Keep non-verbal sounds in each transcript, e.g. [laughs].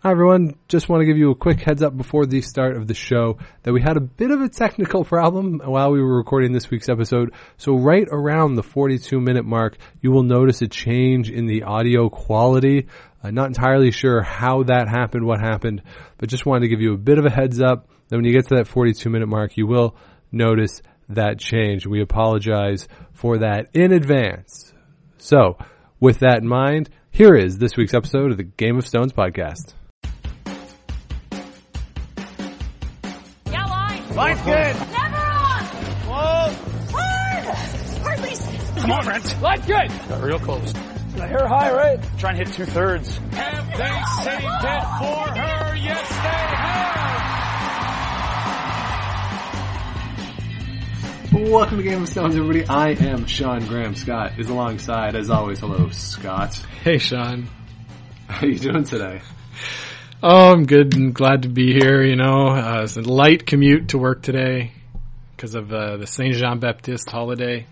Hi everyone, just want to give you a quick heads up before the start of the show that we had a bit of a technical problem while we were recording this week's episode. So right around the 42 minute mark, you will notice a change in the audio quality. I'm not entirely sure how that happened, what happened, but just wanted to give you a bit of a heads up that when you get to that 42 minute mark, you will notice that change. We apologize for that in advance. So with that in mind, here is this week's episode of the Game of Stones podcast. Line. Line's good. Never on. Whoa. Hard. Hardly. Come on, Brent. Line's good. Got real close. Hair high, right? Try and hit two thirds. Have they saved it for her? Yes, they have. Welcome to Game of Stones, everybody. I am Sean Graham. Scott is alongside, as always. Hello, Scott. Hey, Sean. How are you doing today? Oh, I'm good and glad to be here. You know, uh, it's a light commute to work today because of uh, the Saint Jean Baptiste holiday.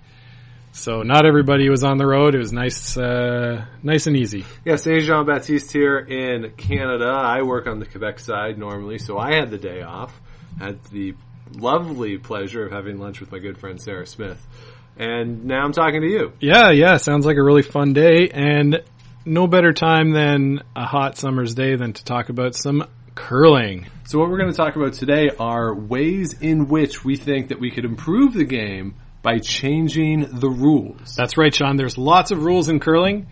So not everybody was on the road. It was nice, uh, nice and easy. Yeah, Saint Jean Baptiste here in Canada. I work on the Quebec side normally, so I had the day off. Had the lovely pleasure of having lunch with my good friend Sarah Smith. And now I'm talking to you. Yeah, yeah. Sounds like a really fun day, and no better time than a hot summer's day than to talk about some curling. So what we're going to talk about today are ways in which we think that we could improve the game by changing the rules. That's right, Sean. There's lots of rules in curling.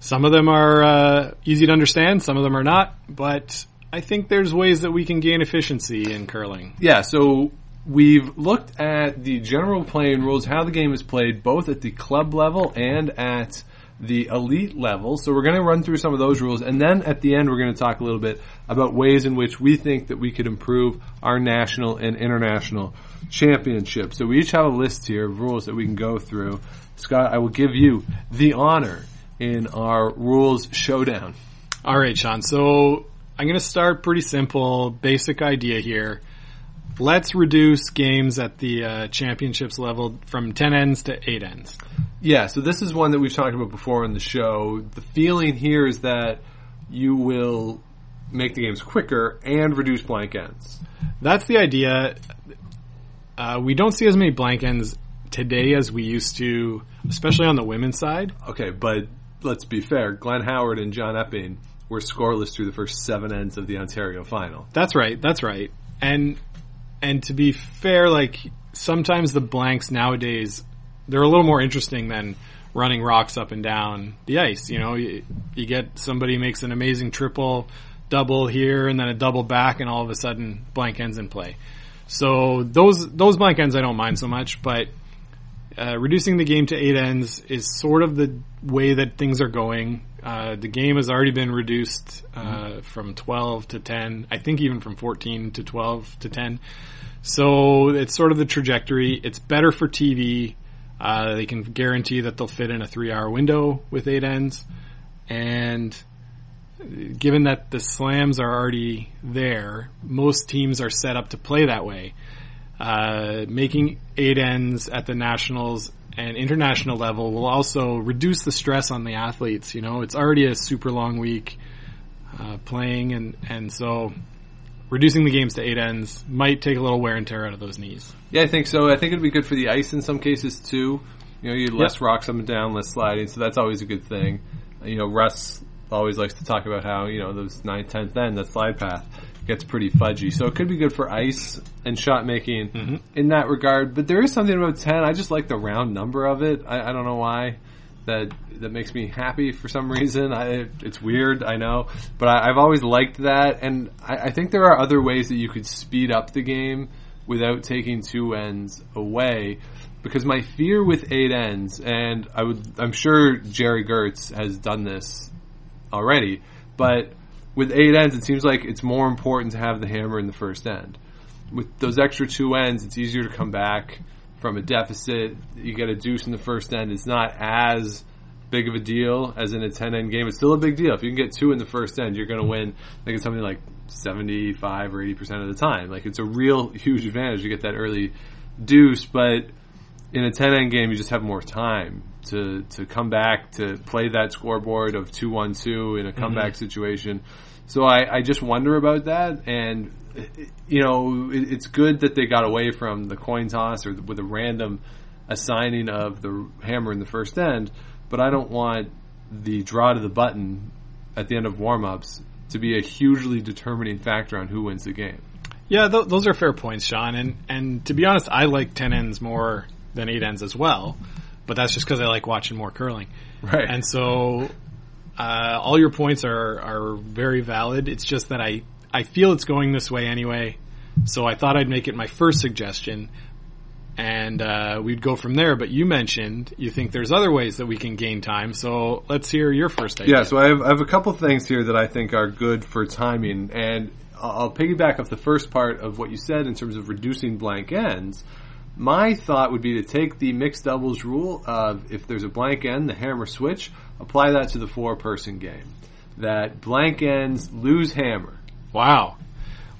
Some of them are uh, easy to understand, some of them are not, but I think there's ways that we can gain efficiency in curling. Yeah, so we've looked at the general playing rules, how the game is played, both at the club level and at the elite level. So we're going to run through some of those rules, and then at the end, we're going to talk a little bit about ways in which we think that we could improve our national and international championships. So we each have a list here of rules that we can go through. Scott, I will give you the honor in our rules showdown. All right, Sean. So I'm going to start pretty simple, basic idea here. Let's reduce games at the uh, championships level from 10 ends to 8 ends. Yeah, so this is one that we've talked about before in the show. The feeling here is that you will make the games quicker and reduce blank ends. That's the idea. Uh, we don't see as many blank ends today as we used to, especially on the women's side. Okay, but let's be fair. Glenn Howard and John Epping were scoreless through the first seven ends of the Ontario final. That's right. That's right. And and to be fair, like sometimes the blanks nowadays they're a little more interesting than running rocks up and down the ice. You know, you, you get somebody makes an amazing triple, double here, and then a double back, and all of a sudden blank ends in play. So those those blank ends I don't mind so much, but uh, reducing the game to eight ends is sort of the way that things are going. Uh, the game has already been reduced uh, from 12 to 10. I think even from 14 to 12 to 10. So it's sort of the trajectory. It's better for TV. Uh, they can guarantee that they'll fit in a three-hour window with eight ends, and given that the slams are already there, most teams are set up to play that way. Uh, making eight ends at the nationals and international level will also reduce the stress on the athletes. You know, it's already a super long week uh, playing, and and so reducing the games to eight ends might take a little wear and tear out of those knees. Yeah, I think so. I think it'd be good for the ice in some cases too. You know, you less Yep. rocks up and down, less sliding, so that's always a good thing. You know, Russ always likes to talk about how you know those ninth, tenth end, that slide path gets pretty fudgy. So it could be good for ice and shot making mm-hmm. in that regard. But there is something about ten. I just like the round number of it. I, I don't know why. That that makes me happy for some reason. I, it's weird, I know, but I, I've always liked that, and I, I think there are other ways that you could speed up the game without taking two ends away. Because my fear with eight ends, and I would, I'm sure Gerry Geurts has done this already, but with eight ends, it seems like it's more important to have the hammer in the first end. With those extra two ends, it's easier to come back from a deficit. You get a deuce in the first end. It's not as big of a deal as in a 10 end game. It's still a big deal. If you can get two in the first end, you're going to win. I think it's something like 75 or 80% of the time. Like it's a real huge advantage to get that early deuce, but in a 10 end game, you just have more time to, to come back to play that scoreboard of 2 1 2 in a mm-hmm. comeback situation. So I, I just wonder about that, and you know, it, it's good that they got away from the coin toss or with a random assigning of the hammer in the first end. But I don't want the draw to the button at the end of warm-ups to be a hugely determining factor on who wins the game. Yeah, th- those are fair points, Sean. And and to be honest, I like ten ends more than eight ends as well. But that's just because I like watching more curling. Right. And so, uh, all your points are are very valid. It's just that I I feel it's going this way anyway. So I thought I'd make it my first suggestion, and uh, we'd go from there. But you mentioned you think there's other ways that we can gain time. So let's hear your first idea. Yeah, so I have, I have a couple things here that I think are good for timing, and I'll piggyback off the first part of what you said in terms of reducing blank ends. My thought would be to take the mixed doubles rule of if there's a blank end, the hammer switch, apply that to the four person game. That blank ends lose hammer. Wow.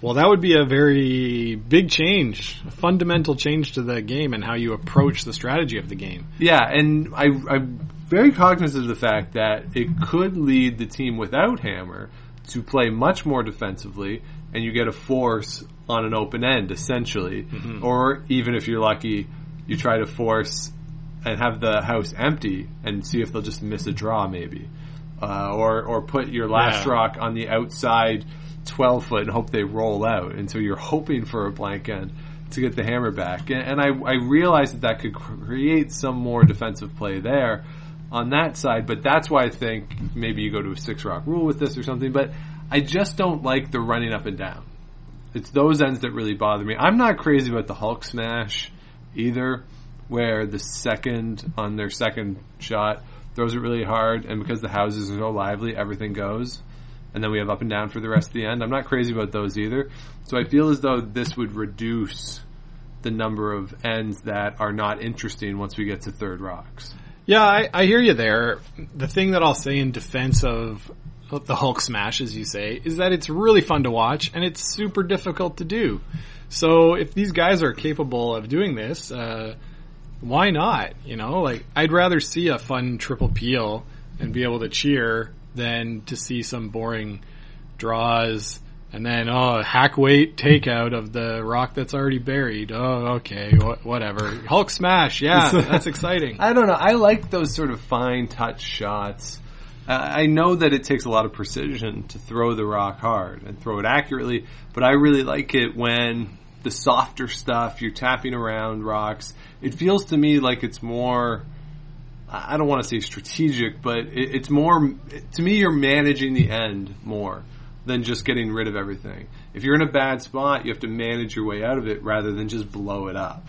Well, that would be a very big change, a fundamental change to the game and how you approach the strategy of the game. Yeah, and I, I'm very cognizant of the fact that it could lead the team without hammer to play much more defensively, and you get a force on an open end, essentially. Or even if you're lucky, you try to force and have the house empty and see if they'll just miss a draw, maybe. Uh, or, or put your last Yeah. rock on the outside 12 foot and hope they roll out. And so you're hoping for a blank end to get the hammer back. And, and I, I realize that that could create some more defensive play there on that side, but that's why I think maybe you go to a six rock rule with this or something. But I just don't like the running up and down. It's those ends that really bother me. I'm not crazy about the Hulk smash either, where the second on their second shot throws it really hard, and because the houses are so lively, everything goes. And then we have up and down for the rest of the end. I'm not crazy about those either. So I feel as though this would reduce the number of ends that are not interesting once we get to third rocks. Yeah, I, I hear you there. The thing that I'll say in defense of the Hulk smash, as you say, is that it's really fun to watch and it's super difficult to do. So if these guys are capable of doing this, uh, why not? You know, like I'd rather see a fun triple peel and be able to cheer than to see some boring draws and then oh hack weight takeout of the rock that's already buried. Oh, okay, wh- whatever. Hulk smash, yeah, [laughs] that's exciting. I don't know. I like those sort of fine touch shots. Uh, I know that it takes a lot of precision to throw the rock hard and throw it accurately, but I really like it when the softer stuff, you're tapping around rocks. It feels to me like it's more, I don't want to say strategic, but it, it's more, to me, you're managing the end more than just getting rid of everything. If you're in a bad spot, you have to manage your way out of it rather than just blow it up.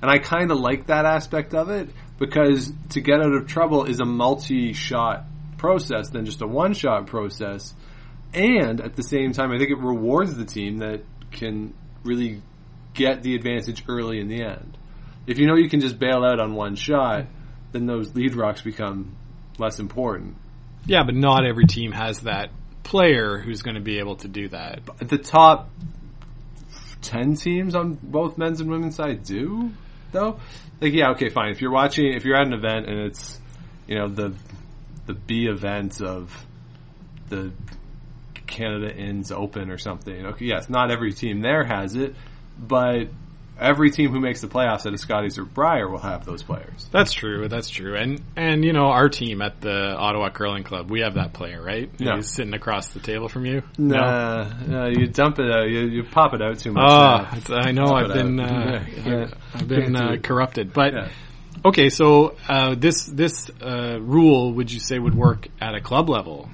And I kind of like that aspect of it because to get out of trouble is a multi-shot process than just a one-shot process. And at the same time, I think it rewards the team that can really get the advantage early in the end. If you know you can just bail out on one shot, then those lead rocks become less important. Yeah, but not every team has that player who's going to be able to do that. The top 10 teams on both men's and women's side do, though. Like, yeah, okay, fine. If you're watching, if you're at an event and it's, you know, the, the B event of the Canad Inns Open or something, okay, yes, not every team there has it, but every team who makes the playoffs at a Scotties or Brier will have those players. That's true. That's true. And and you know our team at the Ottawa Curling Club, we have that player, right? No. He's sitting across the table from you. Nah, no, you dump it out, you, you pop it out too much. Oh, now. I know. [laughs] I've been uh, Yeah. I've been Can't do uh, it. corrupted. But Yeah. okay, so uh, this this uh, rule would you say would work at a club level?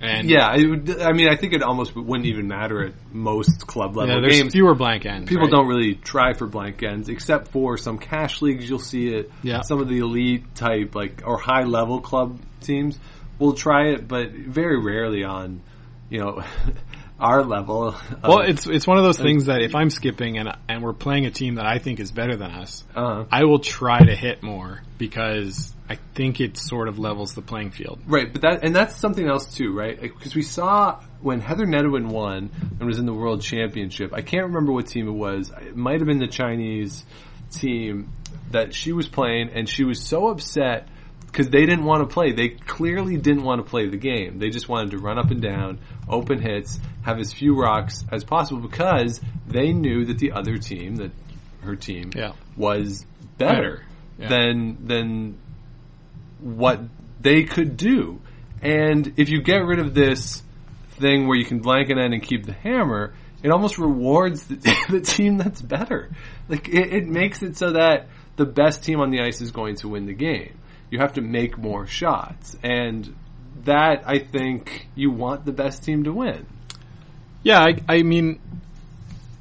And Yeah, it would, I mean, I think it almost wouldn't even matter at most club level yeah, there's games. fewer blank ends. People right? don't really try for blank ends, except for some cash leagues. You'll see it. Yeah. Some of the elite type, like or high level club teams will try it, but very rarely on, you know, [laughs] our level. Well, it's it's one of those things that if I'm skipping and and we're playing a team that I think is better than us, uh, I will try to hit more because I think it sort of levels the playing field. Right, but that and that's something else too, right? Because we saw when Heather Nedohin won and was in the World Championship. I can't remember what team it was. It might have been the Chinese team that she was playing, and she was so upset because they didn't want to play. They clearly didn't want to play the game. They just wanted to run up and down, open hits, have as few rocks as possible because they knew that the other team, that her team, Yeah. was better Yeah. than than what they could do. And if you get rid of this thing where you can blank an end and keep the hammer, it almost rewards the, [laughs] the team that's better. Like it, it makes it so that the best team on the ice is going to win the game. You have to make more shots, and that I think you want the best team to win. Yeah, I, I mean,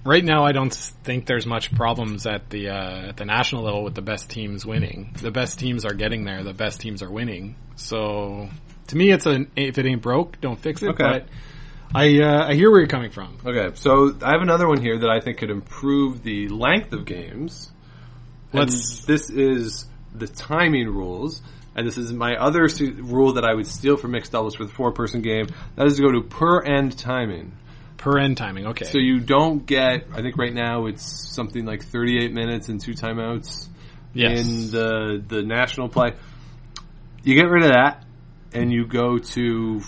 right now I don't think there's much problems at the uh, at the national level with the best teams winning. The best teams are getting there. The best teams are winning. So to me, it's an if it ain't broke, don't fix it. Okay. But I uh, I hear where you're coming from. Okay, so I have another one here that I think could improve the length of games. Let's- And this is the timing rules, and this is my other su- rule that I would steal from mixed doubles for the four-person game. That is to go to per end timing. Per end timing, okay. So you don't get. I think right now it's something like 38 minutes and two timeouts yes. in the the national play. You get rid of that, and you go to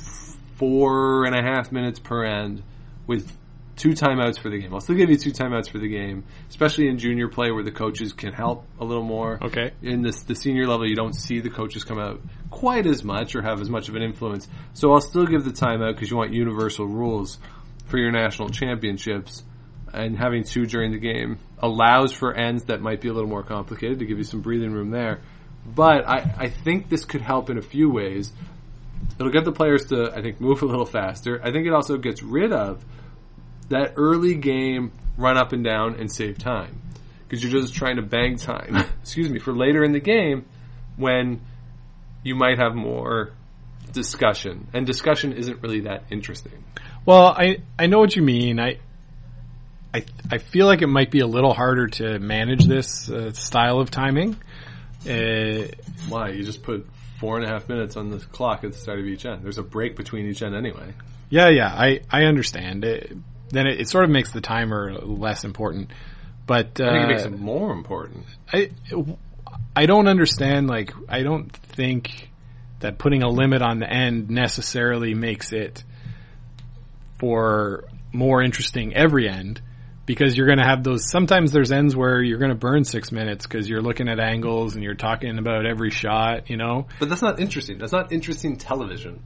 four and a half minutes per end with two timeouts for the game. I'll still give you two timeouts for the game, especially in junior play where the coaches can help a little more. Okay. In this the senior level, you don't see the coaches come out quite as much or have as much of an influence. So I'll still give the timeout because you want universal rules for your national championships. And having two during the game allows for ends that might be a little more complicated to give you some breathing room there. But I, I think this could help in a few ways. It'll get the players to, I think, move a little faster. I think it also gets rid of that early game run up and down and save time. Because you're just trying to bang time, [laughs] excuse me, for later in the game when you might have more discussion. And discussion isn't really that interesting. Well, I I know what you mean. I I I feel like it might be a little harder to manage this uh, style of timing. Uh, Why? You just put four and a half minutes on the clock at the start of each end. There's a break between each end anyway. yeah, yeah, I I understand. It, then it, it sort of makes the timer less important. But uh, I think it makes it more important. I I don't understand. Like I don't think that putting a limit on the end necessarily makes it for more interesting every end because you're going to have those. Sometimes there's ends where you're going to burn six minutes because you're looking at angles and you're talking about every shot. You know, But that's not interesting. That's not interesting television.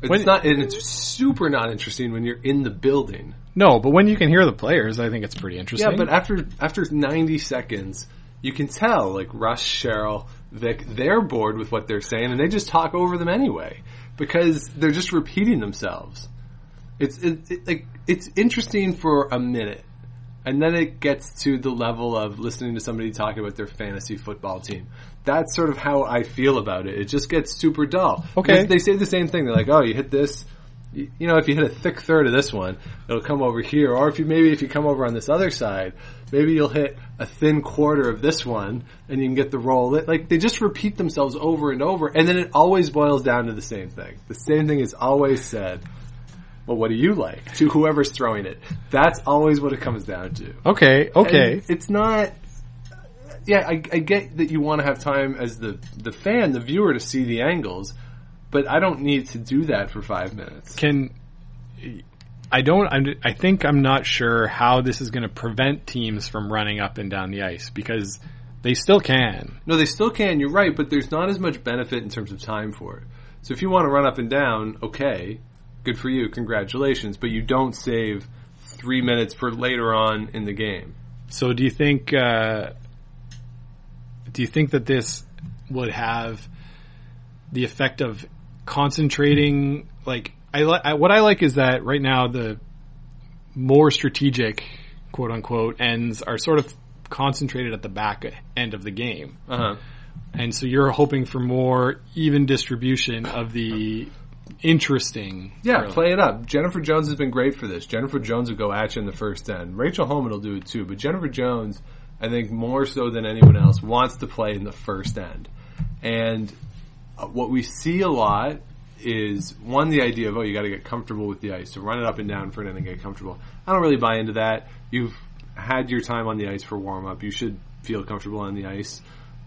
It's When- not, and it's super not interesting when you're in the building. No, but when you can hear the players, I think it's pretty interesting. Yeah, but after after 90 seconds, you can tell like Russ, Cheryl, Vic, they're bored with what they're saying, and they just talk over them anyway because they're just repeating themselves. It's it, it, like it's interesting for a minute, and then it gets to the level of listening to somebody talk about their fantasy football team. That's sort of how I feel about it. It just gets super dull. Okay. Because they say the same thing. They're like, "Oh, you hit this." You know, if you hit a thick third of this one, it'll come over here. Or if you maybe if you come over on this other side, maybe you'll hit a thin quarter of this one, and you can get the roll. Like they just repeat themselves over and over, and then it always boils down to the same thing. The same thing is always said. Well, what do you like? To whoever's throwing it. That's always what it comes down to. okay, okay. And it's not. Yeah, I, I get that you want to have time as the the fan, the viewer, to see the angles, but I don't need to do that for five minutes. can I don't I'm, I think I'm not sure how this is going to prevent teams from running up and down the ice because they still can. No, they still can. You're right, but there's not as much benefit in terms of time for it. So if you want to run up and down, okay, good for you, congratulations. But you don't save three minutes for later on in the game. So do you think uh, do you think that this would have the effect of concentrating like I, li- I what I like is that right now the more strategic quote unquote ends are sort of concentrated at the back end of the game. Uh huh. And so you're hoping for more even distribution of the interesting. Yeah, really. play it up. Jennifer Jones has been great for this. Jennifer Jones will go at you in the first end. Rachel Homan will do it too, but Jennifer Jones, I think more so than anyone else, wants to play in the first end. And what we see a lot is one the idea of oh you got to get comfortable with the ice, so run it up and down for an inning, and get comfortable. I don't really buy into that. You've had your time on the ice for warm up. You should feel comfortable on the ice.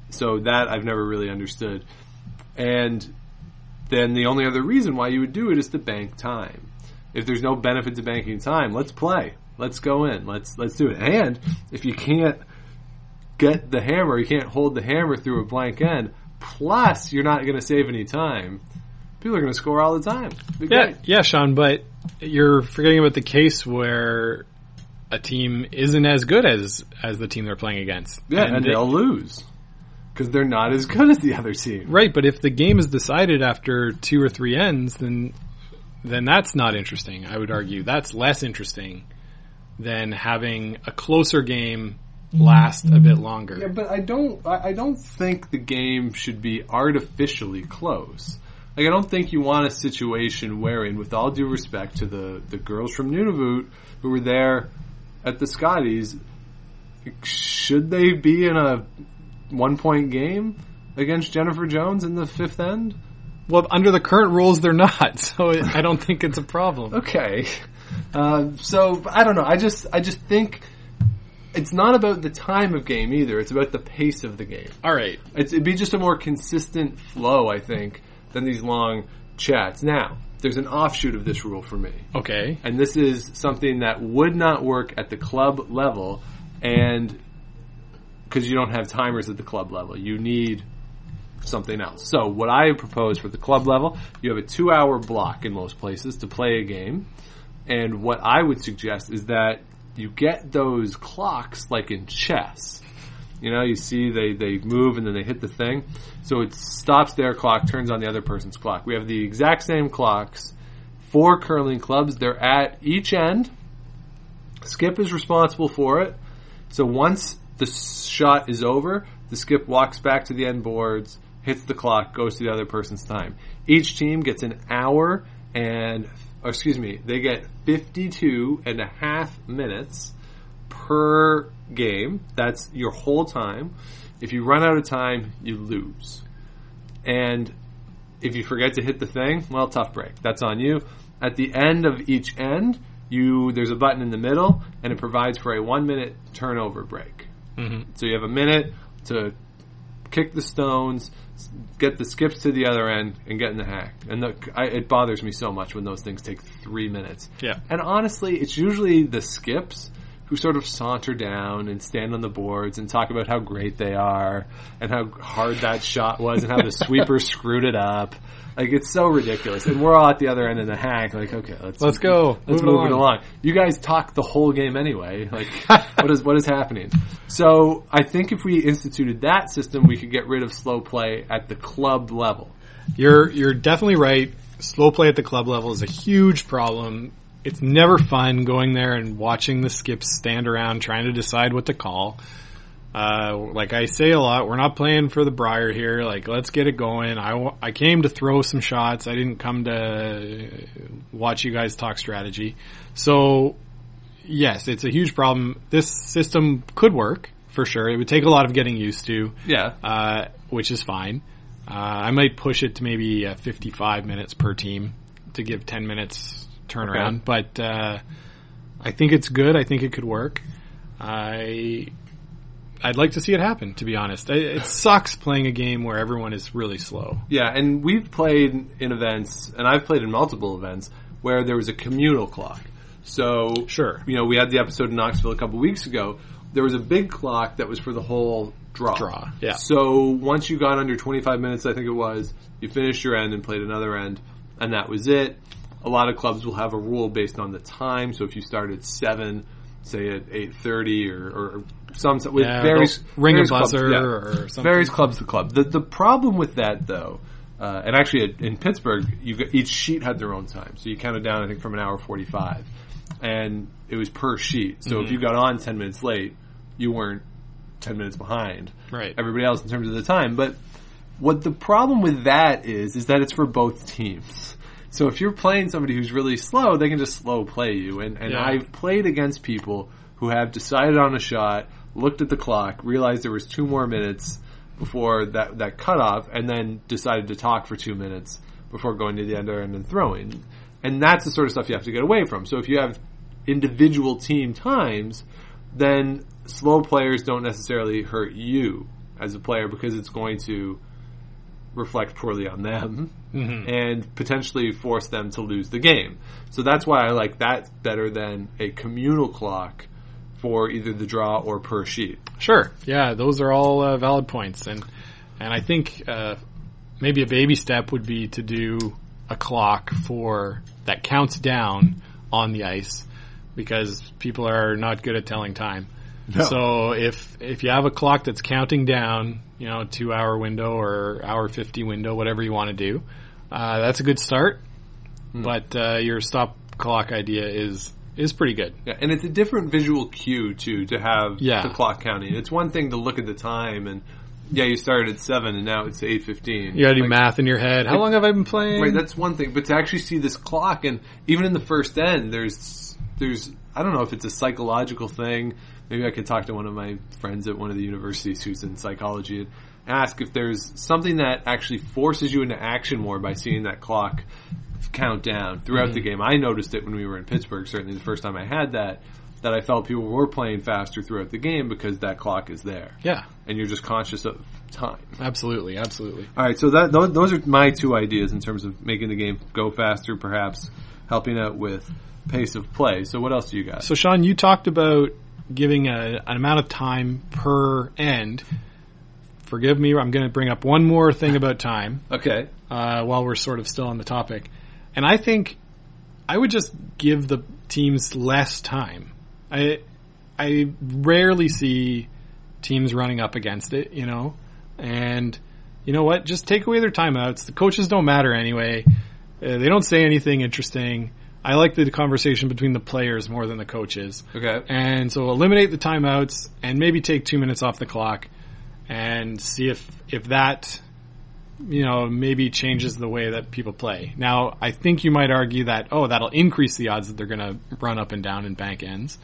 So that I've never really understood. And then the only other reason why you would do it is to bank time. If there's no benefit to banking time, let's play. Let's go in. Let's let's do it. And if you can't get the hammer, you can't hold the hammer through a blank end. Plus, you're not going to save any time. People are going to score all the time. Be Yeah, great. yeah, Sean, but you're forgetting about the case where a team isn't as good as as the team they're playing against. yeah, and, they- they'll lose because they're not as good as the other team. right. But if the game is decided after two or three ends, then then that's not interesting. I would argue that's less interesting than having a closer game last a bit longer. Yeah, but I don't. I don't think the game should be artificially close. Like I don't think you want a situation wherein, with all due respect to the the girls from Nunavut who were there at the Scotties, should they be in a one point game against Jennifer Jones in the fifth end? Well, under the current rules, they're not. [laughs] So I don't think it's a problem. Okay. Uh, so I don't know. I just I just think it's not about the time of game either. It's about the pace of the game. All right. It's, it'd be just a more consistent flow, I think, than these long chats. Now, there's an offshoot of this rule for me, Okay. and this is something that would not work at the club level, and because you don't have timers at the club level, you need something else. So, what I propose for the club level, you have a two-hour block in most places to play a game, and what I would suggest is that you get those clocks like in chess. You know, you see they, they move and then they hit the thing. So it stops their clock, turns on the other person's clock. We have the exact same clocks. For curling clubs. They're at each end. Skip is responsible for it. So once the shot is over, the skip walks back to the end boards, hits the clock, goes to the other person's time. Each team gets an hour and, or excuse me, they get 52 and a half minutes per game. That's your whole time. If you run out of time, you lose. And if you forget to hit the thing, well, tough break. That's on you. At the end of each end, you there's a button in the middle, and it provides for a one minute turnover break. Mm-hmm. So you have a minute to kick the stones, get the skips to the other end, and get in the hack. And the, I, it bothers me so much when those things take three minutes. Yeah. And honestly, it's usually the skips who sort of saunter down and stand on the boards and talk about how great they are and how hard that shot was and how the [laughs] sweeper screwed it up. Like it's so ridiculous, and we're all at the other end of the hack. Like, okay, let's Let's go. Let's Move it move it along. You guys talk the whole game anyway. Like, [laughs] what is what is happening? So, I think if we instituted that system, we could get rid of slow play at the club level. You're you're definitely right. Slow play at the club level is a huge problem. It's never fun going there and watching the skips stand around trying to decide what to call. Uh, like I say a lot, we're not playing for the Brier here. Like, let's get it going. I, I came to throw some shots. I didn't come to watch you guys talk strategy. So, yes, it's a huge problem. This system could work for sure. It would take a lot of getting used to Yeah, uh, which is fine. Uh, I might push it to maybe uh, 55 minutes per team to give 10 minutes turnaround, but uh, I think it's good. I think it could work. I I'd like to see it happen. To be honest, I, it sucks playing a game where everyone is really slow. yeah, and we've played in events, and I've played in multiple events where there was a communal clock. So, Sure. you know, we had the episode in Knoxville a couple weeks ago. There was a big clock that was for the whole draw. Draw, yeah. So once you got under 25 minutes, I think it was, you finished your end and played another end, and that was it. A lot of clubs will have a rule based on the time. So if you start at seven, say at 8:30 or, or some with Yeah, various ring a various clubs, buzzer yeah. or something. Varies clubs to club. The the problem with that though, uh, and actually in Pittsburgh, you got, each sheet had their own time, so you counted down I think from an hour 45, and it was per sheet. So Mm-hmm. if you got on 10 minutes late, you weren't 10 minutes behind Right. everybody else in terms of the time. But what the problem with that is, is that it's for both teams. So if you're playing somebody who's really slow, they can just slow play you. And, and Yeah. I've played against people who have decided on a shot, looked at the clock, realized there was two more minutes before that, that cutoff, and then decided to talk for two minutes before going to the end and throwing. And that's the sort of stuff you have to get away from. So if you have individual team times, then slow players don't necessarily hurt you as a player because it's going to reflect poorly on them Mm-hmm. and potentially force them to lose the game. So that's why I like that better than a communal clock for either the draw or per sheet. Sure. Yeah, those are all uh, valid points, and and I think uh, maybe a baby step would be to do a clock for that counts down on the ice because people are not good at telling time. So if if you have a clock that's counting down, you know, two hour window or hour fifty window, whatever you want to do, uh, that's a good start. But uh, your stop clock idea is is pretty good. Yeah, and it's a different visual cue too to have Yeah. the clock counting. It's one thing to look at the time and yeah, you started at seven and now it's eight fifteen. You got to do math in your head. How long have I been playing? Right, that's one thing. But to actually see this clock, and even in the first end, there's there's I don't know if it's a psychological thing. Maybe I could talk to one of my friends at one of the universities who's in psychology and ask if there's something that actually forces you into action more by seeing that clock count down throughout the game. I noticed it when we were in Pittsburgh. Certainly, the first time I had that, that I felt people were playing faster throughout the game because that clock is there, yeah, and you're just conscious of time. absolutely, absolutely. All right, so that those, those are my two ideas in terms of making the game go faster, perhaps helping out with pace of play. So what else do you got? So, Sean, you talked about giving a, an amount of time per end. Forgive me, I'm going to bring up one more thing about time okay, uh, while we're sort of still on the topic. And I think I would just give the teams less time. I I rarely see teams running up against it, you know. And you know what? Just take away their timeouts. The coaches don't matter anyway. Uh, they don't say anything interesting. I like the conversation between the players more than the coaches. okay, And so eliminate the timeouts and maybe take two minutes off the clock and see if, if that, you know, maybe changes the way that people play. Now, I think you might argue that, oh, that'll increase the odds that they're going to run up and down and bank ends.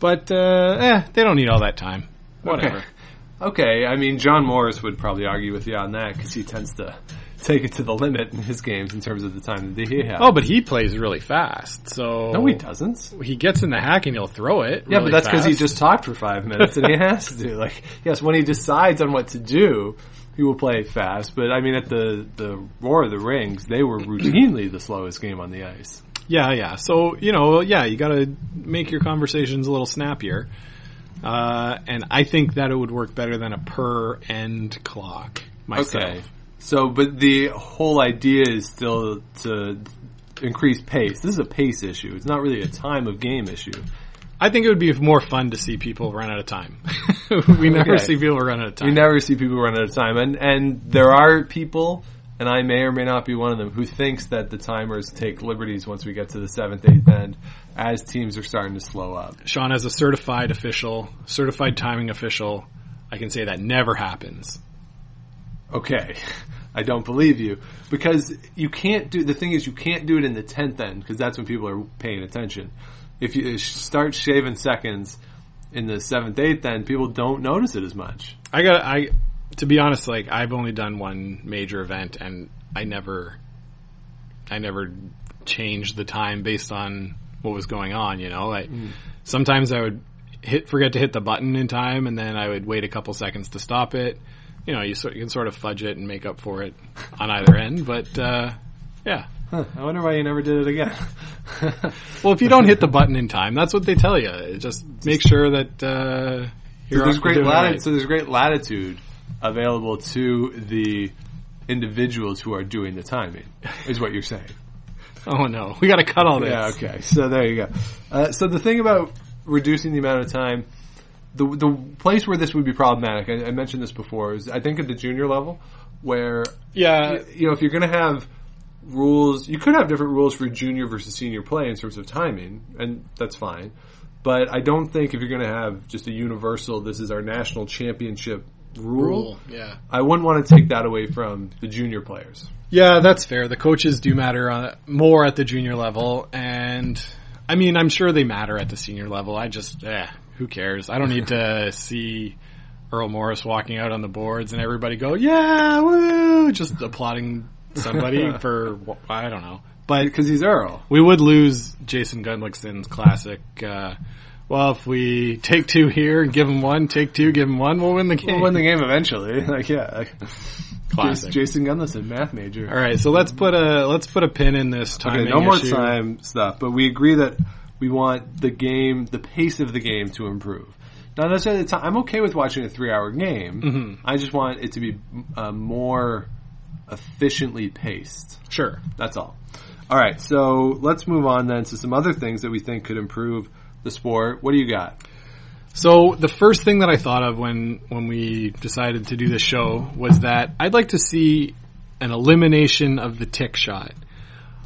But, uh, eh, they don't need all that time. Whatever. Okay. Okay, I mean John Morris would probably argue with you on that because he tends to take it to the limit in his games in terms of the time that he has. Oh, but he plays really fast. So no, he doesn't. He gets in the hack and he'll throw it. Yeah, really but that's because he just talked for five minutes and he has to. Like, yes, when he decides on what to do, he will play fast. But I mean, at the the Roar of the Rings, they were routinely the slowest game on the ice. Yeah, yeah. So you know, yeah, you got to make your conversations a little snappier, uh, and I think that it would work better than a per end clock. Myself. Okay. So, but the whole idea is still to increase pace. This is a pace issue. It's not really a time of game issue. I think it would be more fun to see people run out of time. [laughs] we never Okay. see people run out of time. We never see people run out of time, and and there are people, and I may or may not be one of them, who thinks that the timers take liberties once we get to the seventh, eighth end, as teams are starting to slow up. Sean, as a certified official, certified timing official, I can say that never happens. Okay. [laughs] I don't believe you because you can't do the thing is you can't do it in the tenth end because that's when people are paying attention. If you start shaving seconds in the seventh, eighth then people don't notice it as much. I got I to be honest, like I've only done one major event and I never I never changed the time based on what was going on, you know. Like sometimes I would hit forget to hit the button in time and then I would wait a couple seconds to stop it. You know, you, sort, you can sort of fudge it and make up for it on either end, but uh yeah. Huh, [laughs] I wonder why you never did it again. [laughs] Well, if you don't hit the button in time, that's what they tell you. Just make sure that uh So you're there's great doing latitude. right. So there's great latitude available to the individuals who are doing the timing. Is what you're saying? [laughs] Oh no, we got to cut all this. Yeah. Okay. So there you go. Uh, so the thing about reducing the amount of time, the the place where this would be problematic, I, I mentioned this before, is I think at the junior level, where Yeah, you know if you're going to have rules, you could have different rules for junior versus senior play in terms of timing, and that's fine. But I don't think if you're going to have just a universal, this is our national championship rule. rule. Yeah. I wouldn't want to take that away from the junior players. Yeah, that's fair. The coaches do matter uh, more at the junior level, and I mean, I'm sure they matter at the senior level. I just, eh, who cares? I don't need to [laughs] see Earl Morris walking out on the boards and everybody go, yeah, woo, just applauding somebody [laughs] for I don't know. But Because he's Earl. we would lose Jason Gunnlaugson's classic. Uh, well, if we take two here and give him one, take two, give him one, we'll win the game. We'll win the game eventually. [laughs] Like, yeah. like- Classic. Jason Gunnlaugson, math major. All right, so let's put a let's put a pin in this time. Okay, no more issue. time stuff, but we agree that we want the game, the pace of the game to improve. Not necessarily the time. I'm okay with watching a three-hour game. Mm-hmm. I just want it to be uh, more efficiently paced. Sure. That's all. All right, so let's move on then to some other things that we think could improve the sport. What do you got? So the first thing that I thought of when when we decided to do this show was that I'd like to see an elimination of the tick shot.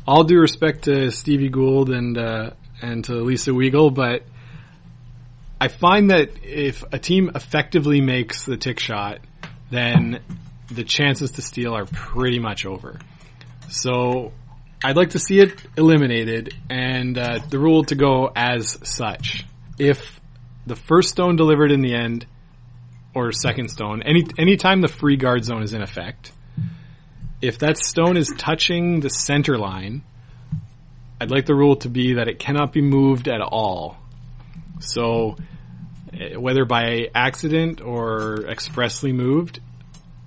All due respect to Stevie Gould and uh, and to Lisa Weagle, but I find that if a team effectively makes the tick shot, then the chances to steal are pretty much over. So I'd like to see it eliminated and uh, the rule to go as such. If the first stone delivered in the end, or second stone, any anytime the free guard zone is in effect, if that stone is touching the center line, I'd like the rule to be that it cannot be moved at all. So, eh, whether by accident or expressly moved,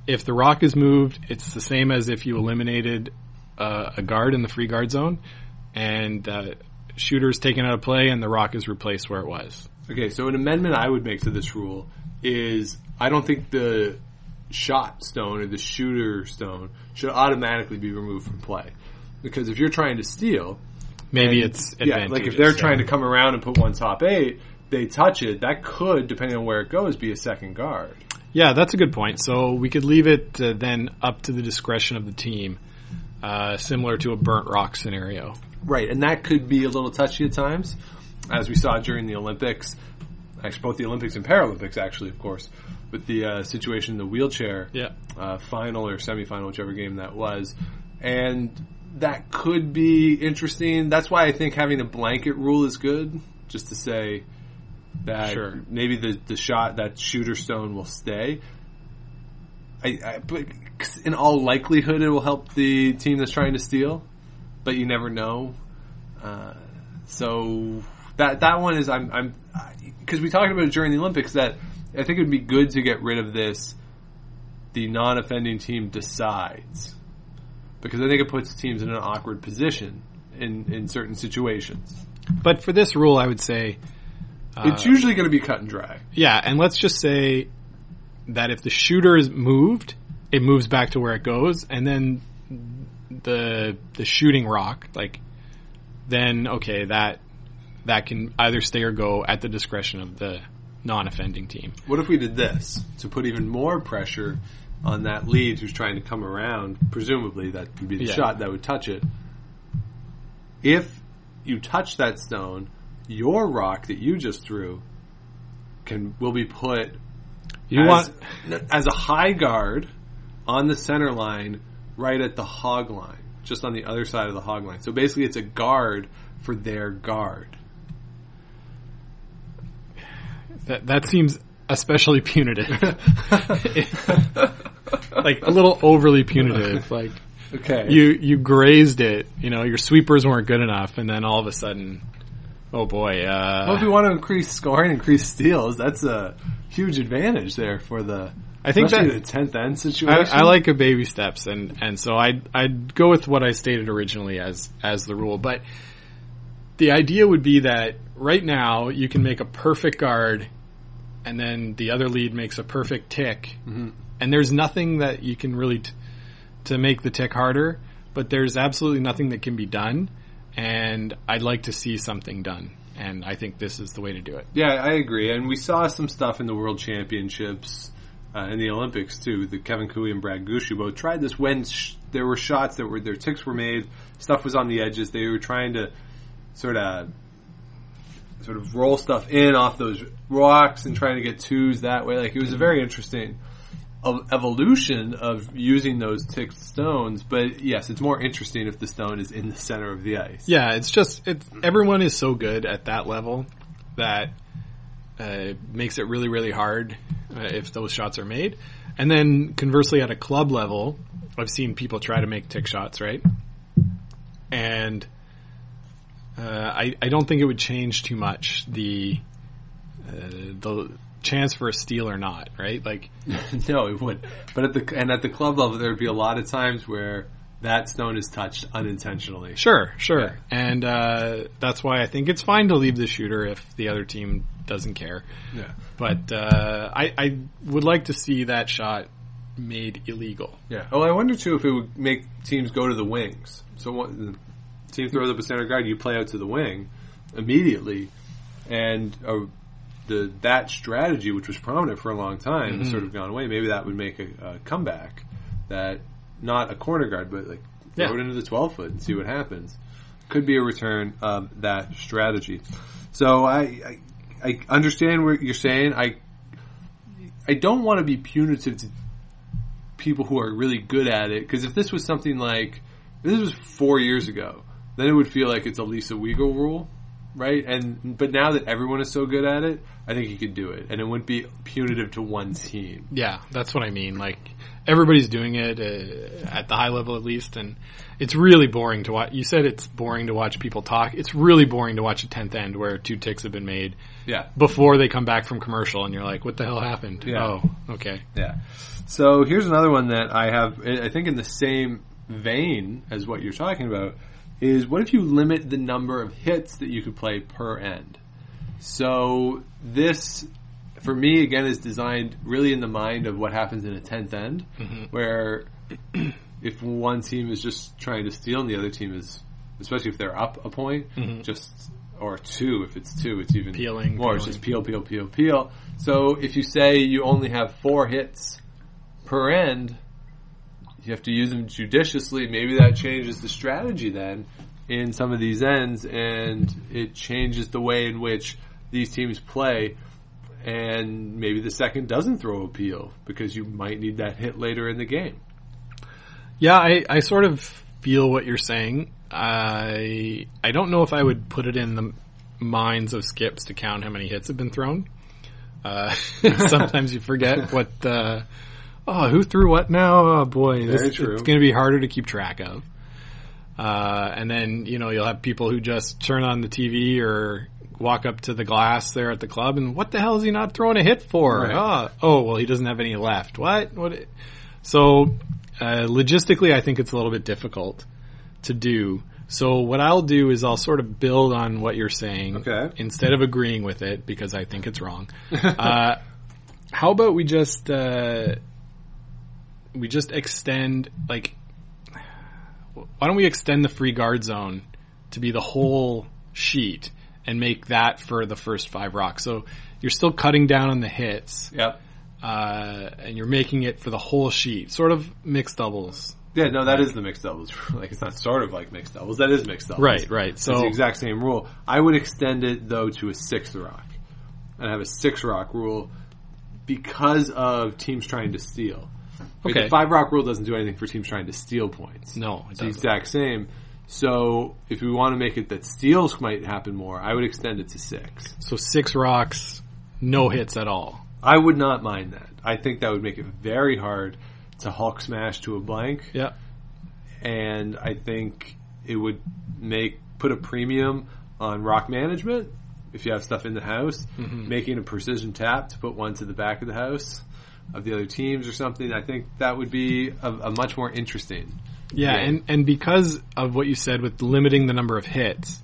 if the rock is moved, it's the same as if you eliminated uh, a guard in the free guard zone, and uh, shooter is taken out of play, and the rock is replaced where it was. Okay, so an amendment I would make to this rule is I don't think the shot stone or the shooter stone should automatically be removed from play. Because if you're trying to steal, Maybe and- it's yeah, like if they're trying to come around and put one top eight, they touch it. That could, depending on where it goes, be a second guard. Yeah, that's a good point. So we could leave it uh, then up to the discretion of the team, uh, similar to a burnt rock scenario. Right, and that could be a little touchy at times, as we saw during the Olympics. Actually, both the Olympics and Paralympics, actually, of course, with the uh, situation in the wheelchair Yeah. uh, final or semifinal, whichever game that was, and that could be interesting. That's why I think having a blanket rule is good, just to say that Sure. maybe the the shot that shooter stone will stay. I, I but 'cause in all likelihood, it will help the team that's trying to steal, but you never know. Uh, so that that one is I'm I'm because we talked about it during the Olympics that I think it would be good to get rid of this. The non-offending team decides because I think it puts teams in an awkward position in in certain situations. But for this rule, I would say, uh, it's usually going to be cut and dry. yeah, and let's just say that if the shooter is moved, it moves back to where it goes, and then the the shooting rock, like, then okay, that that can either stay or go at the discretion of the non-offending team. What if we did this to put even more pressure on that lead who's trying to come around? Presumably, that would be the Yeah. shot that would touch it. If you touch that stone, your rock that you just threw can will be put You as, want as a high guard on the center line, right at the hog line, just on the other side of the hog line. So basically, it's a guard for their guard. That that seems especially punitive. [laughs] like a little overly punitive. Like Okay. you you grazed it, you know, your sweepers weren't good enough and then all of a sudden oh boy, well, if uh want to increase scoring, increase steals, that's a huge advantage there for the. I think that- the tenth end situation. I like a baby steps and and so I I'd, I'd go with what I stated originally as as the rule, but the idea would be that right now you can make a perfect guard and then the other lead makes a perfect tick and there's nothing that you can really t- to make the tick harder, but there's absolutely nothing that can be done, and I'd like to see something done, and I think this is the way to do it. Yeah, I agree. And we saw some stuff in the World Championships uh, and the Olympics too. The Kevin Koe and Brad Gushue both tried this when sh- there were shots that were their ticks were made, stuff was on the edges. They were trying to sort of sort of roll stuff in off those rocks and trying to get twos that way. Like it was a very interesting evolution of using those ticked stones. But yes, it's more interesting if the stone is in the center of the ice. Yeah, it's just it's everyone is so good at that level that uh, makes it really really hard uh, if those shots are made, and then conversely at a club level, I've seen people try to make tick shots, right? And uh, I I don't think it would change too much the uh, the chance for a steal or not, right? Like, [laughs] no, it would. But at the and at the club level, there would be a lot of times where that stone is touched unintentionally. sure, sure, and uh, that's why I think it's fine to leave the shooter if the other team doesn't care. Yeah. But uh, I, I would like to see that shot made illegal. Yeah. Oh, I wonder too if it would make teams go to the wings. So what, the team throws up a center guard, you play out to the wing immediately, and uh, the that strategy, which was prominent for a long time, has mm-hmm. sort of gone away. Maybe that would make a, a comeback. That not a corner guard, but like throw it into the twelve foot and see what happens. Could be a return of that strategy. So I, I I understand what you're saying. I I don't want to be punitive to people who are really good at it. Because if this was something like if this was four years ago, then it would feel like it's a Lisa Weagle rule, right? And but now that everyone is so good at it, I think you could do it, and it wouldn't be punitive to one team. Yeah, that's what I mean. Like everybody's doing it uh, at the high level at least, and it's really boring to watch. You said it's boring to watch people talk. It's really boring to watch a tenth end where two ticks have been made Yeah, before they come back from commercial, and you're like, "What the hell happened?" Yeah. Oh, okay. yeah. So here's another one that I have. I think in the same vein as what you're talking about is what if you limit the number of hits that you could play per end? So this, for me, again, is designed really in the mind of what happens in a tenth end, mm-hmm. where [clears throat] if one team is just trying to steal and the other team is, especially if they're up a point, mm-hmm. just or two. If it's two, it's even Peeling, more. It's just peel, peel, peel, peel. So if you say you only have four hits per end, you have to use them judiciously. Maybe that changes the strategy then in some of these ends, and it changes the way in which these teams play. And maybe the second doesn't throw a peel because you might need that hit later in the game. Yeah, I, I sort of feel what you're saying. I I don't know if I would put it in the minds of skips to count how many hits have been thrown. Uh, [laughs] sometimes you forget what. Uh, oh, who threw what now? Oh boy, this, it's going to be harder to keep track of. Uh, and then you know you'll have people who just turn on the TV or walk up to the glass there at the club and what the hell is he not throwing a hit for? Right. Oh, oh, well he doesn't have any left. What? What? So uh, logistically, I think it's a little bit difficult to do. So what I'll do is I'll sort of build on what you're saying Okay. instead of agreeing with it because I think it's wrong. [laughs] uh, how about we just uh, we just extend like why don't we extend the free guard zone to be the whole sheet and make that for the first five rocks? So you're still cutting down on the hits Yep. uh, and you're making it for the whole sheet, sort of mixed doubles. Yeah, no, that is the mixed doubles. [laughs] like it's not sort of like mixed doubles. That is mixed doubles. Right, right. it's So the exact same rule. I would extend it though to a sixth rock, and have a six rock rule because of teams trying to steal. Okay. The five rock rule doesn't do anything for teams trying to steal points. no, it It's the exact same. So if we want to make it that steals might happen more, I would extend it to six. So six rocks, no hits at all. I would not mind that. I think that would make it very hard to Hulk smash to a blank. Yeah. and I think it would make put a premium on rock management if you have stuff in the house, mm-hmm. making a precision tap to put one to the back of the house of the other teams or something. I think that would be a, a much more interesting. Yeah, Yeah. and and because of what you said with limiting the number of hits,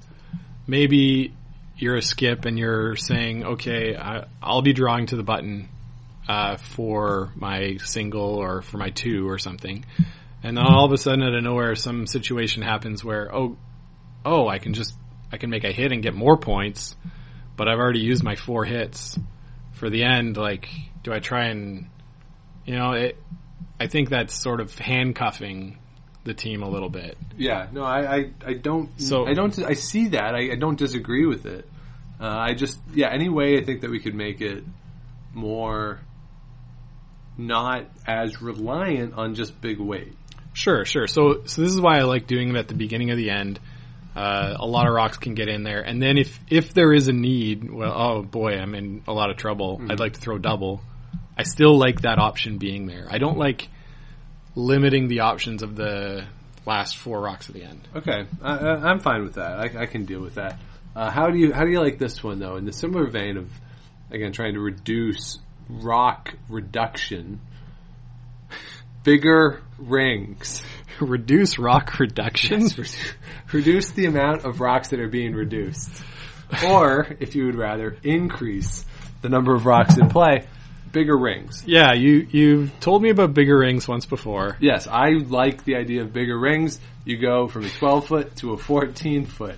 maybe you're a skip and you're saying, okay, I, I'll be drawing to the button uh, for my single or for my two or something, and then all of a sudden, out of nowhere, some situation happens where oh, oh, I can just I can make a hit and get more points, but I've already used my four hits for the end. Like, do I try and you know it? I think that's sort of handcuffing the team a little bit. Yeah, no, I, I, I don't. So- I don't. I see that. I, I don't disagree with it. Uh, I just, yeah. Any way I think that we could make it more not as reliant on just big weight. Sure, sure. So, so this is why I like doing them at the beginning of the end. Uh, a lot of rocks can get in there, and then if if there is a need, well, oh boy, I'm in a lot of trouble. I'd like to throw double. I still like that option being there. I don't like limiting the options of the last four rocks at the end. Okay, I, I'm fine with that. I, I can deal with that. Uh, how do you how do you like this one though? In the similar vein of again trying to reduce rock reduction. Bigger rings. [laughs] Reduce rock reduction. reduce the amount of rocks that are being reduced. Or, if you would rather, increase the number of rocks in play. Bigger rings. Yeah, you you told me about bigger rings once before. Yes, I like the idea of bigger rings. You go from a 12 foot to a 14 foot.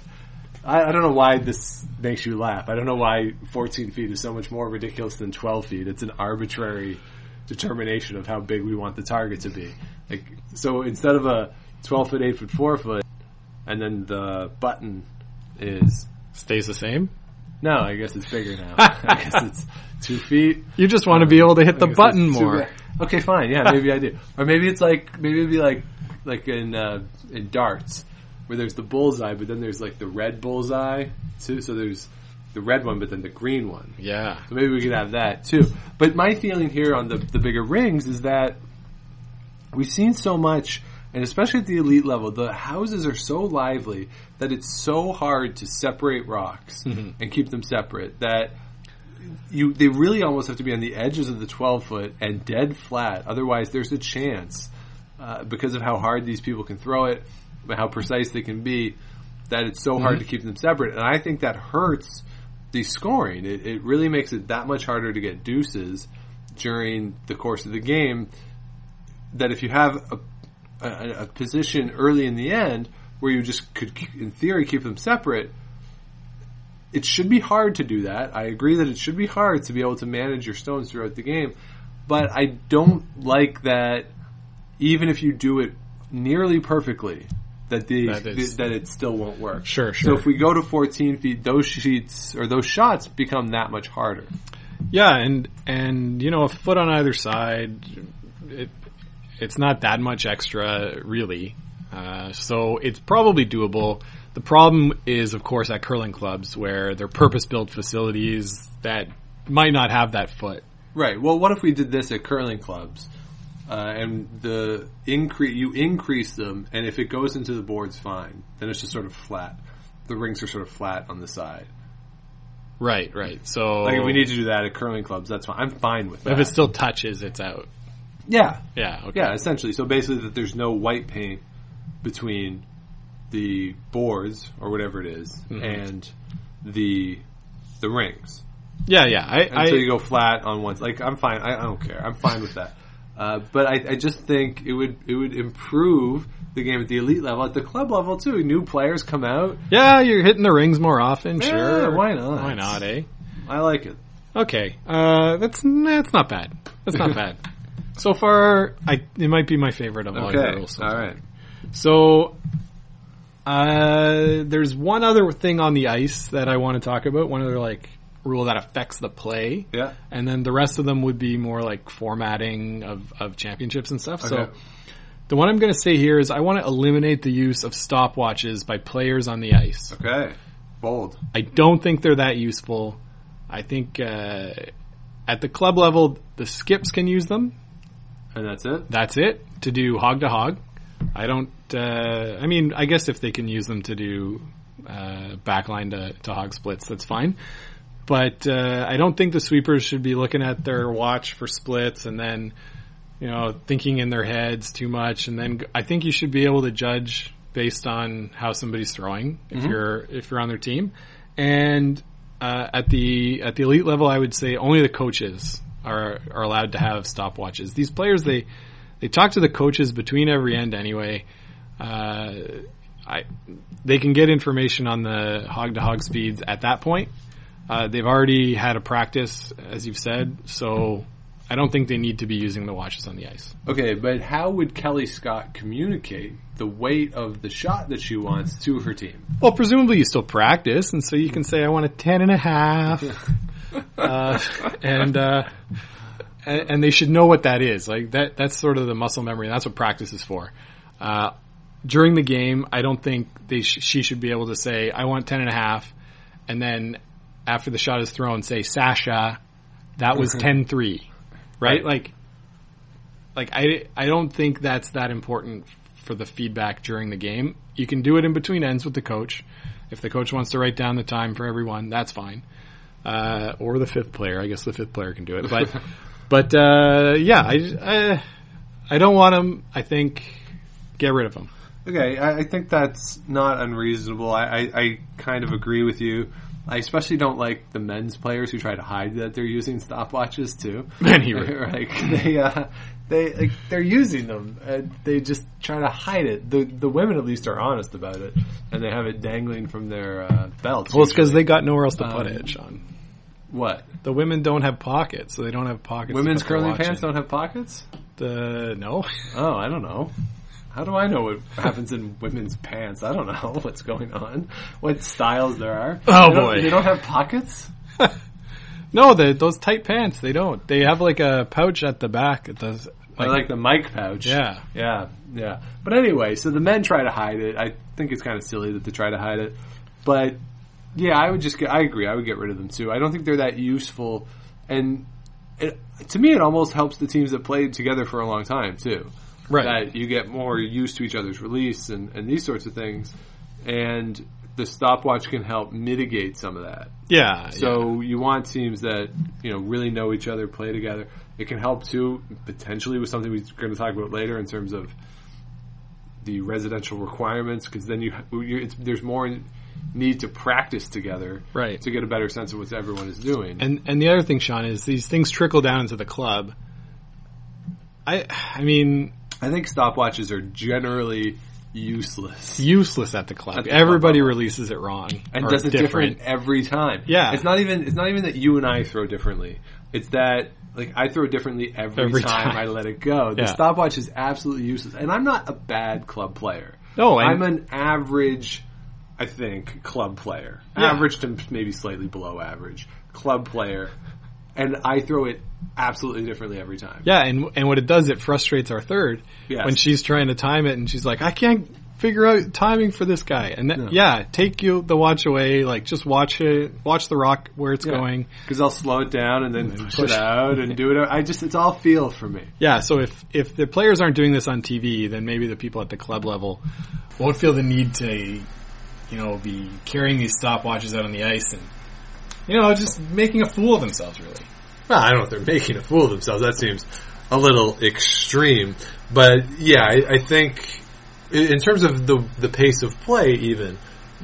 I, I don't know why this makes you laugh. I don't know why 14 feet is so much more ridiculous than 12 feet. It's an arbitrary determination of how big we want the target to be. Like, so instead of a 12 foot, 8 foot, 4 foot, and then the button is Stays the same. No, I guess it's bigger now. [laughs] I guess it's two feet. You just want to be able to hit the button more. Okay, fine. Yeah, maybe I do. Or maybe it's like maybe it'd be like like in uh, in darts where there's the bullseye, but then there's like the red bullseye too. So there's the red one, but then the green one. Yeah. So maybe we could have that too. But my feeling here on the the bigger rings is that we've seen so much, and especially at the elite level, the houses are so lively that it's so hard to separate rocks and keep them separate that you they really almost have to be on the edges of the 12 foot and dead flat. Otherwise, there's a chance uh, because of how hard these people can throw it, but how precise they can be, that it's so hard to keep them separate. And I think that hurts the scoring. It, it really makes it that much harder to get deuces during the course of the game. That if you have a, a, a position early in the end where you just could, in theory, keep them separate, it should be hard to do that. I agree that it should be hard to be able to manage your stones throughout the game, but I don't like that. Even if you do it nearly perfectly, that the That is- that it still won't work. Sure, sure. So if we go to 14 feet, those sheets or those shots become that much harder. Yeah, and and you know a foot on either side, it it's not that much extra really. Uh, so it's probably doable. The problem is, of course, at curling clubs where they're purpose-built facilities that might not have that foot. Right. Well, what if we did this at curling clubs, uh, and the increase you increase them, and if it goes into the boards, fine. Then it's just sort of flat. The rings are sort of flat on the side. Right, right. So Like if we need to do that at curling clubs, that's fine. I'm fine with that. if it still touches, it's out. Yeah, Yeah, okay. yeah, essentially. So basically, that there's no white paint between the boards or whatever it is Mm-hmm. and the the rings. yeah, yeah. I, I until you go flat on one. Like I'm fine. I, I don't care. I'm fine with that. Uh, but I, I just think it would it would improve the game at the elite level, at the club level too. New players come out. yeah, you're hitting the rings more often. Yeah, sure, why not? Why not? Eh. I like it. Okay, uh, that's that's not bad. That's not [laughs] bad. So far, I it might be my favorite of all your Okay, rules. so all far. right. So, uh, there's one other thing on the ice that I want to talk about. One other like rule that affects the play, Yeah. and then the rest of them would be more like formatting of of championships and stuff. So. The one I'm going to say here is I want to eliminate the use of stopwatches by players on the ice. Okay. Bold. I don't think they're that useful. I think uh, at the club level, the skips can use them. And that's it. That's it to do hog to hog. I don't. Uh, I mean, I guess if they can use them to do uh, backline to, to hog splits, that's fine. But uh, I don't think the sweepers should be looking at their watch for splits and then, you know, thinking in their heads too much. And then I think you should be able to judge based on how somebody's throwing if you're if you're on their team. And uh, at the at the elite level, I would say only the coaches are are allowed to have stopwatches. These players they they talk to the coaches between every end anyway. Uh, I they can get information on the hog to hog speeds at that point. Uh, they've already had a practice, as you've said, so I don't think they need to be using the watches on the ice. Okay, but how would Kelly Scott communicate the weight of the shot that she wants to her team? Well, presumably you still practice, and so you can say, I want a ten and a half. [laughs] uh, and, uh, and, and they should know what that is. Like that, that's sort of the muscle memory. And that's what practice is for. Uh, during the game, I don't think they sh- she should be able to say, I want ten and a half. And then after the shot is thrown, say, Sasha, that was 10-3. Right? Right. Like, like I, I don't think that's that important for the feedback during the game. You can do it in between ends with the coach. If the coach wants to write down the time for everyone, that's fine. Uh, or the fifth player. I guess the fifth player can do it, but [laughs] but uh, yeah, I, I I don't want him. I think get rid of him. Okay, I, I think that's not unreasonable. I, I, I kind of agree with you. I especially don't like the men's players who try to hide that they're using stopwatches too. [laughs] Many re- [laughs] like they uh, they like they're using them. And they just try to hide it. The the women at least are honest about it, and they have it dangling from their uh, belts. Well, it's because they got nowhere else to put Um, it, Sean. What The women don't have pockets, so they don't have pockets. women's curling pants don't have pockets. The no, [laughs] Oh, I don't know. How do I know what happens in women's pants? I don't know [laughs] what's going on. What styles there are. Oh, They boy. They don't have pockets? [laughs] no, the, those tight pants. They don't. They have like a pouch at the back. It does. I like the mic pouch. Yeah. Yeah, yeah. But anyway, so the men try to hide it. I think it's kind of silly that they try to hide it. But yeah, I would just get, I agree. I would get rid of them too. I don't think they're that useful. And it, to me, it almost helps the teams that played together for a long time too. Right. That you get more used to each other's release and, and these sorts of things. And the stopwatch can help mitigate some of that. Yeah. So you want teams that you know really know each other, play together. It can help too, potentially with something we're going to talk about later in terms of the residential requirements, because then you, you it's, there's more need to practice together, Right. to get a better sense of what everyone is doing. And and the other thing, Sean, is these things trickle down into the club. I I mean, I think stopwatches are generally useless useless at the club. At the Everybody level. releases it wrong and does it different every time. Yeah. it's not even it's not even that you and I throw differently. It's that like I throw differently every, Every time, time. I let it go. The Yeah. stopwatch is absolutely useless, and I'm not a bad club player. No, I'm an average, I think, club player. Yeah. Average to maybe slightly below average club player, and I throw it absolutely differently every time. Yeah, and and what it does, it frustrates our third Yes. when she's trying to time it, and she's like, I can't figure out timing for this guy. And that, No. yeah, take you the watch away. Like just watch it, watch the rock where it's going. because I'll slow it down and then push, push- it out and do it. I just it's all feel for me. Yeah, so if if the players aren't doing this on TV, then maybe the people at the club level won't feel the need to, you know, be carrying these stopwatches out on the ice and, you know, just making a fool of themselves. Really. Well, I don't know if they're making a fool of themselves. That seems a little extreme. But yeah, I, I think in terms of the the pace of play, even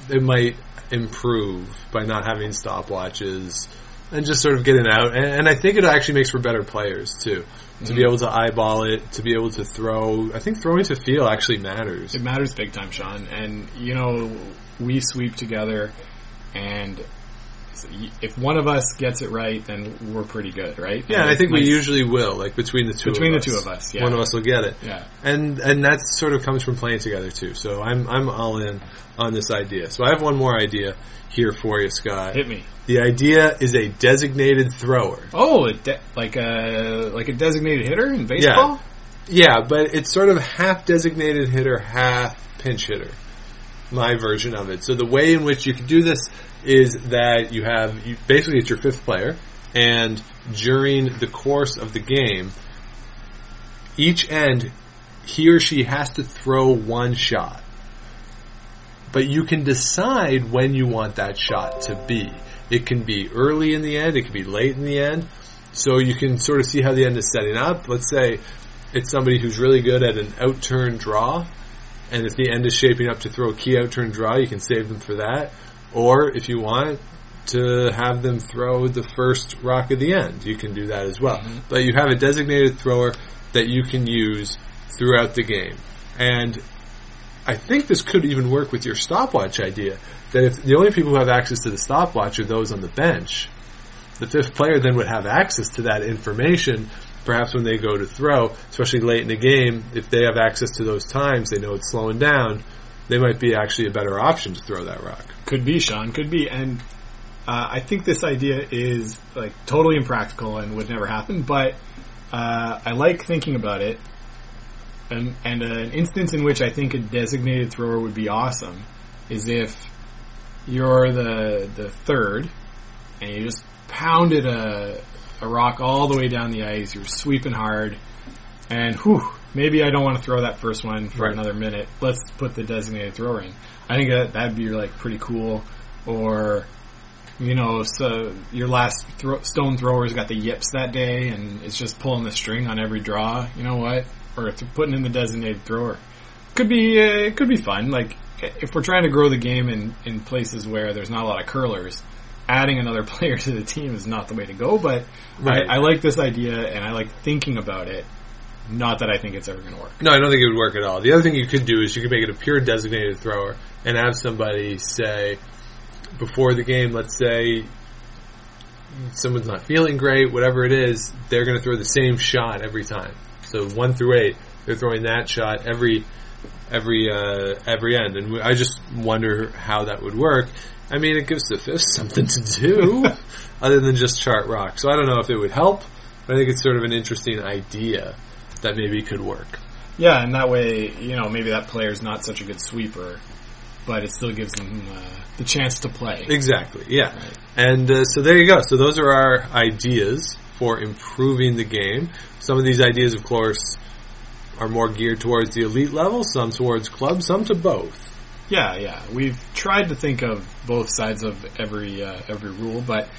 it might improve by not having stopwatches and just sort of getting out. And, and I think it actually makes for better players too. To be mm-hmm. able to eyeball it, to be able to throw. I think throwing to feel actually matters. It matters big time, Sean. And you know, we sweep together, and if one of us gets it right, then we're pretty good, right? Yeah, and I think we usually will. Like between the two, Between of the us, two of us, yeah. one of us will get it. Yeah. and and that sort of comes from playing together too. So I'm I'm all in on this idea. So I have one more idea here for you, Scott. hit me. The idea is a designated thrower. Oh, a de- like a like a designated hitter in baseball. Yeah. Yeah, but it's sort of half designated hitter, half pinch hitter. My version of it. So the way in which you can do this is that you have you, basically it's your fifth player, and during the course of the game, each end he or she has to throw one shot. But you can decide when you want that shot to be. It can be early in the end, it can be late in the end. So you can sort of see how the end is setting up. Let's say it's somebody who's really good at an outturn draw, and if the end is shaping up to throw a key out, turn draw, you can save them for that. Or if you want to have them throw the first rock of the end, you can do that as well. Mm-hmm. But you have a designated thrower that you can use throughout the game. And I think this could even work with your stopwatch idea. That if the only people who have access to the stopwatch are those on the bench, the fifth player then would have access to that information. Perhaps when they go to throw, especially late in the game, if they have access to those times, they know it's slowing down. They might be actually a better option to throw that rock. Could be, Sean. Could be. And uh, I think this idea is like totally impractical and would never happen. But uh, I like thinking about it. And, and an instance in which I think a designated thrower would be awesome is if you're the the third and you just pounded a a rock all the way down the ice. You're sweeping hard, and whew, maybe I don't want to throw that first one for Right. another minute. Let's put the designated thrower in. I think that that'd be like pretty cool. Or you know, so your last throw, stone thrower's got the yips that day, and it's just pulling the string on every draw. You know what? Or th- putting in the designated thrower could be uh, it could be fun. Like if we're trying to grow the game in in places where there's not a lot of curlers, adding another [laughs] player to the team is not the way to go. But Right. I, I like this idea, and I like thinking about it. Not that I think it's ever going to work. No, I don't think it would work at all. The other thing you could do is you could make it a pure designated thrower and have somebody say before the game, let's say someone's not feeling great, whatever it is, they're going to throw the same shot every time. So one through eight, they're throwing that shot every every uh, every end, and I just wonder how that would work. I mean, it gives the fifth something to do [laughs] other than just chart rock. So I don't know if it would help, but I think it's sort of an interesting idea that maybe could work. Yeah, and that way, you know, maybe that player's not such a good sweeper, but it still gives them uh, the chance to play. Exactly. Yeah. And uh, so there you go. So those are our ideas for improving the game. Some of these ideas, of course, are more geared towards the elite level, some towards club, some to both. Yeah, yeah. We've tried to think of both sides of every uh, every rule, but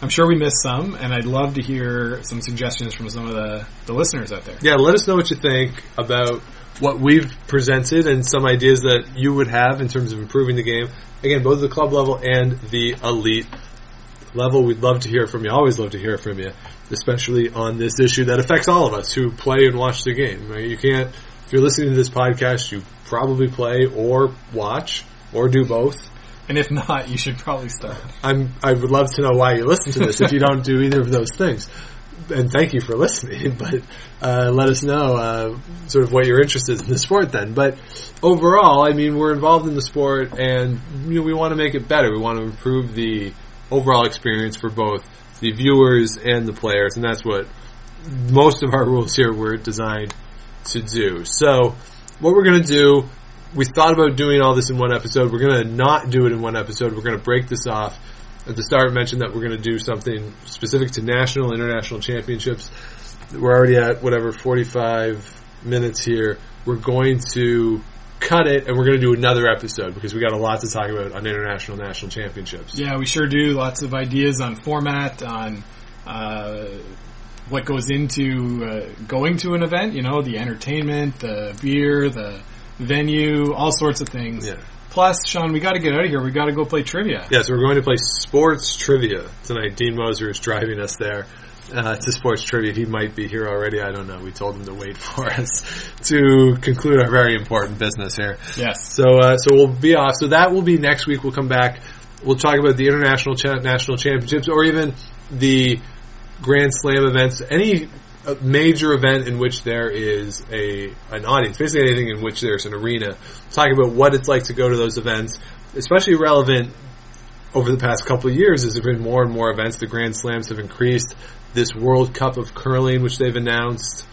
I'm sure we missed some, and I'd love to hear some suggestions from some of the, the listeners out there. Yeah, let us know what you think about what we've presented and some ideas that you would have in terms of improving the game. Again, both the club level and the elite level. We'd love to hear from you. Always love to hear from you, especially on this issue that affects all of us who play and watch the game. Right? You can't, if you're listening to this podcast, you probably play or watch or do both. And if not, you should probably start. I'm, I would love to know why you listen to this if you don't do either of those things. And thank you for listening, [laughs] but uh, let us know uh, sort of what you're interested in the sport then. But overall, I mean, we're involved in the sport and you know, we want to make it better. We want to improve the overall experience for both the viewers and the players, and that's what most of our rules here were designed to do. So, what we're going to do, we thought about doing all this in one episode. We're going to not do it in one episode. We're going to break this off. At the start, mentioned that we're going to do something specific to national, international championships. We're already at whatever 45 minutes here. We're going to cut it and we're going to do another episode because we got a lot to talk about on international national championships. Yeah, we sure do. Lots of ideas on format, on uh, what goes into uh, going to an event. You know, the entertainment, the beer, the venue, all sorts of things. Yeah. Plus, Sean, we got to get out of here. We got to go play trivia. Yes, we're going to play sports trivia tonight. Dean Moser is driving us there uh, to sports trivia. He might be here already. I don't know. We told him to wait [laughs] for us to conclude our very important business here. Yes. So, uh, so we'll be off. So that will be next week. We'll come back. We'll talk about the international cha- national championships, or even the Grand Slam events. Any major event in which there is a an audience, basically anything in which there's an arena. Talk about what it's like to go to those events, especially relevant over the past couple of years. As there have been more and more events. The Grand Slams have increased. This World Cup of curling, which they've announced,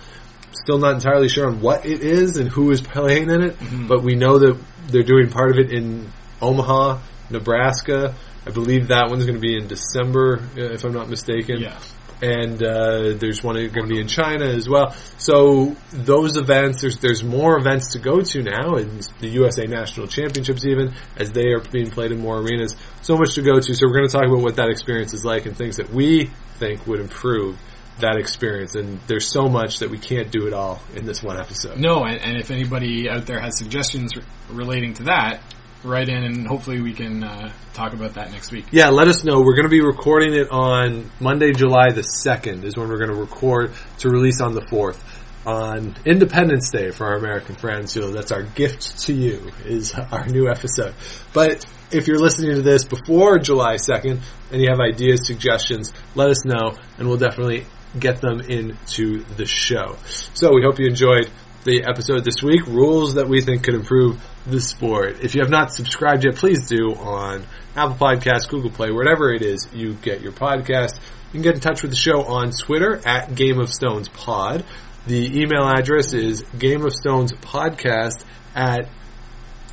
still not entirely sure on what it is and who is playing in it, mm-hmm. but we know that they're doing part of it in Omaha, Nebraska. I believe that one's going to be in December, if I'm not mistaken. Yeah. And uh, there's one going to be in China as well. So those events, there's there's more events to go to now, and the USA National Championships even as they are being played in more arenas. So much to go to. So we're going to talk about what that experience is like and things that we think would improve that experience. And there's so much that we can't do it all in this one episode. No, and, and if anybody out there has suggestions re- relating to that, write in and hopefully we can uh, talk about that next week. Yeah, let us know. We're going to be recording it on Monday, July the 2nd is when we're going to record to release on the 4th. On Independence Day for our American friends, know, that's our gift to you is our new episode. But if you're listening to this before July 2nd and you have ideas, suggestions, let us know and we'll definitely get them into the show. So we hope you enjoyed the episode this week, rules that we think could improve the sport. If you have not subscribed yet, please do on Apple Podcasts, Google Play, wherever it is you get your podcast. You can get in touch with the show on Twitter at Game of Stones Pod. The email address is Game of Stones Podcast at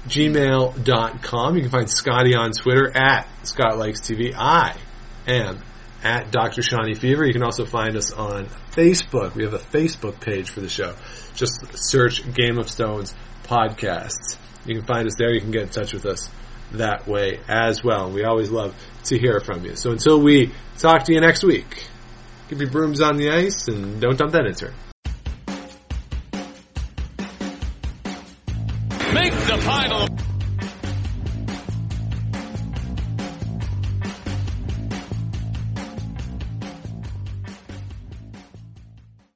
gmail.com. You can find Scotty on Twitter at Scott Likes TV. I am at Dr. Shawnee Fever. You can also find us on Facebook. We have a Facebook page for the show. Just search Game of Stones podcasts. You can find us there. You can get in touch with us that way as well. We always love to hear from you. So until we talk to you next week, keep your brooms on the ice and don't dump that intern.